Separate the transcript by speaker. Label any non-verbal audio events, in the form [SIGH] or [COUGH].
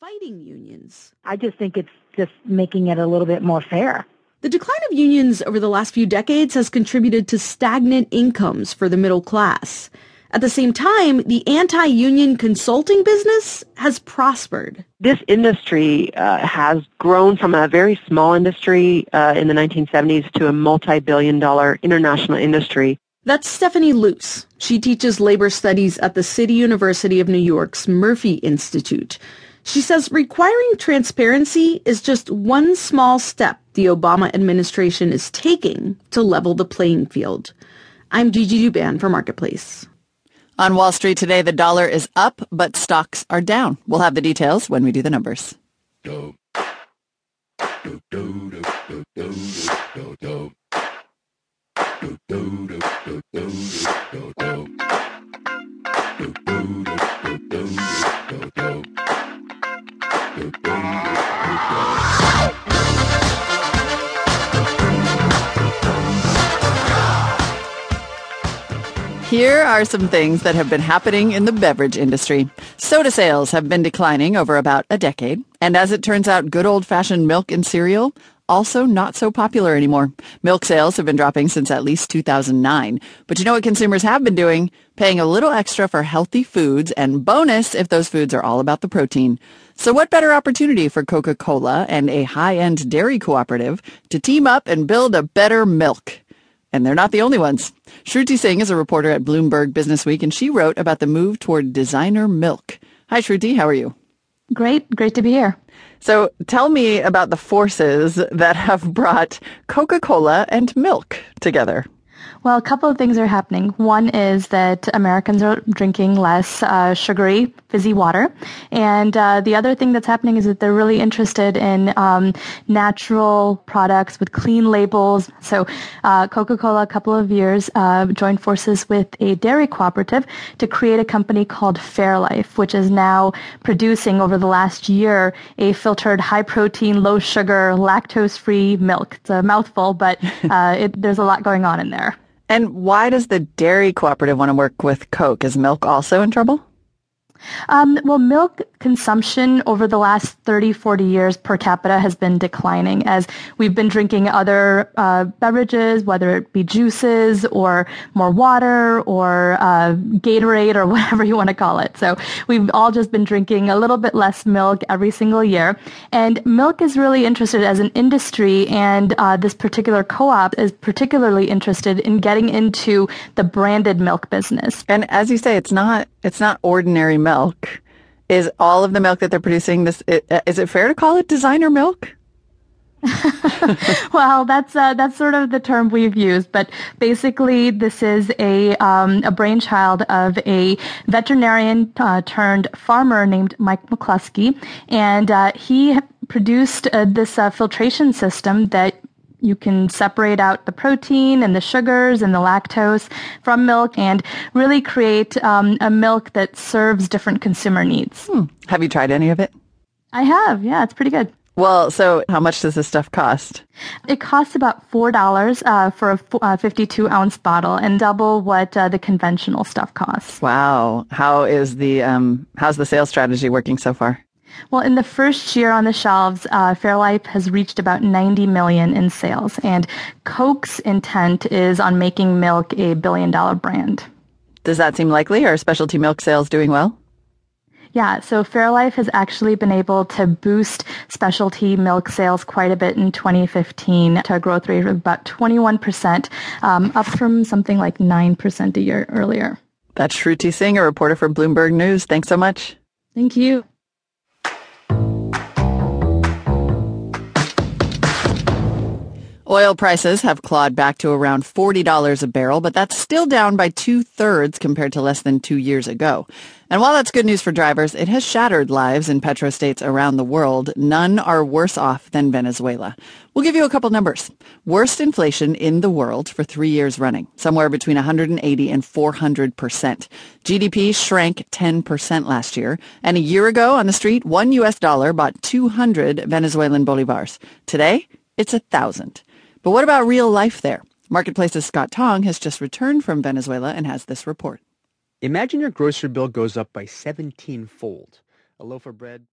Speaker 1: fighting unions.
Speaker 2: I just think it's just making it a little bit more fair.
Speaker 1: The decline of unions over the last few decades has contributed to stagnant incomes for the middle class. At the same time, the anti-union consulting business has prospered.
Speaker 3: This industry uh, has grown from a very small industry uh, in the 1970s to a multi-billion dollar international industry.
Speaker 1: That's Stephanie Luce. She teaches labor studies at the City University of New York's Murphy Institute. She says requiring transparency is just one small step the Obama administration is taking to level the playing field. I'm Gigi Douban for Marketplace.
Speaker 4: On Wall Street today, the dollar is up, but stocks are down. We'll have the details when we do the numbers. Here are some things that have been happening in the beverage industry. Soda sales have been declining over about a decade, and as it turns out, good old-fashioned milk and cereal also not so popular anymore. Milk sales have been dropping since at least 2009. But you know what consumers have been doing? Paying a little extra for healthy foods and bonus if those foods are all about the protein. So what better opportunity for Coca-Cola and a high-end dairy cooperative to team up and build a better milk? And they're not the only ones. Shruti Singh is a reporter at Bloomberg Businessweek, and she wrote about the move toward designer milk. Hi, Shruti. How are you?
Speaker 5: Great. Great to be here.
Speaker 4: So tell me about the forces that have brought Coca-Cola and milk together.
Speaker 5: Well, a couple of things are happening. One is that Americans are drinking less uh, sugary, fizzy water. And uh, the other thing that's happening is that they're really interested in um, natural products with clean labels. So uh, Coca-Cola, a couple of years, uh, joined forces with a dairy cooperative to create a company called Fairlife, which is now producing over the last year a filtered high protein, low sugar, lactose free milk. It's a mouthful, but uh, it, there's a lot going on in there.
Speaker 4: And why does the dairy cooperative want to work with Coke? Is milk also in trouble?
Speaker 5: Um, well, milk consumption over the last 30, 40 years per capita has been declining as we've been drinking other uh, beverages, whether it be juices or more water or uh, Gatorade or [LAUGHS] whatever you want to call it. So we've all just been drinking a little bit less milk every single year. And milk is really interested as an industry, and uh, this particular co-op is particularly interested in getting into the branded milk business.
Speaker 4: And as you say, it's not it's not ordinary milk. Is all of the milk that they're producing this? Uh, is it fair to call it designer milk? [LAUGHS]
Speaker 5: well, that's uh, that's sort of the term we've used, but basically, this is a um, a brainchild of a veterinarian uh, turned farmer named Mike McCluskey, and uh, he produced uh, this uh, filtration system that you can separate out the protein and the sugars and the lactose from milk and really create um, a milk that serves different consumer needs.
Speaker 4: Hmm. Have you tried any of it?
Speaker 5: I have. Yeah, it's pretty good.
Speaker 4: Well, so how much does this stuff cost?
Speaker 5: It costs about four dollars uh, for a uh, fifty-two ounce bottle, and double what uh, the conventional stuff costs.
Speaker 4: Wow! How is the um, how's the sales strategy working so far?
Speaker 5: Well, in the first year on the shelves, uh, Fairlife has reached about 90 million in sales, and Coke's intent is on making milk a billion-dollar brand.
Speaker 4: Does that seem likely? Are specialty milk sales doing well?
Speaker 5: Yeah, so Fairlife has actually been able to boost specialty milk sales quite a bit in 2015 to a growth rate of about 21%, um, up from something like 9% a year earlier.
Speaker 4: That's Shruti Singh, a reporter for Bloomberg News. Thanks so much.
Speaker 5: Thank you.
Speaker 4: Oil prices have clawed back to around $40 a barrel, but that's still down by two-thirds compared to less than two years ago. And while that's good news for drivers, it has shattered lives in petrostates around the world. None are worse off than Venezuela. We'll give you a couple numbers. Worst inflation in the world for three years running, somewhere between 180 and 400 percent. GDP shrank 10 percent last year, and a year ago on the street, one U.S. dollar bought 200 Venezuelan bolivars. Today, it's a thousand. But what about real life there? Marketplace's Scott Tong has just returned from Venezuela and has this report.
Speaker 6: Imagine your grocery bill goes up by 17-fold. A loaf of bread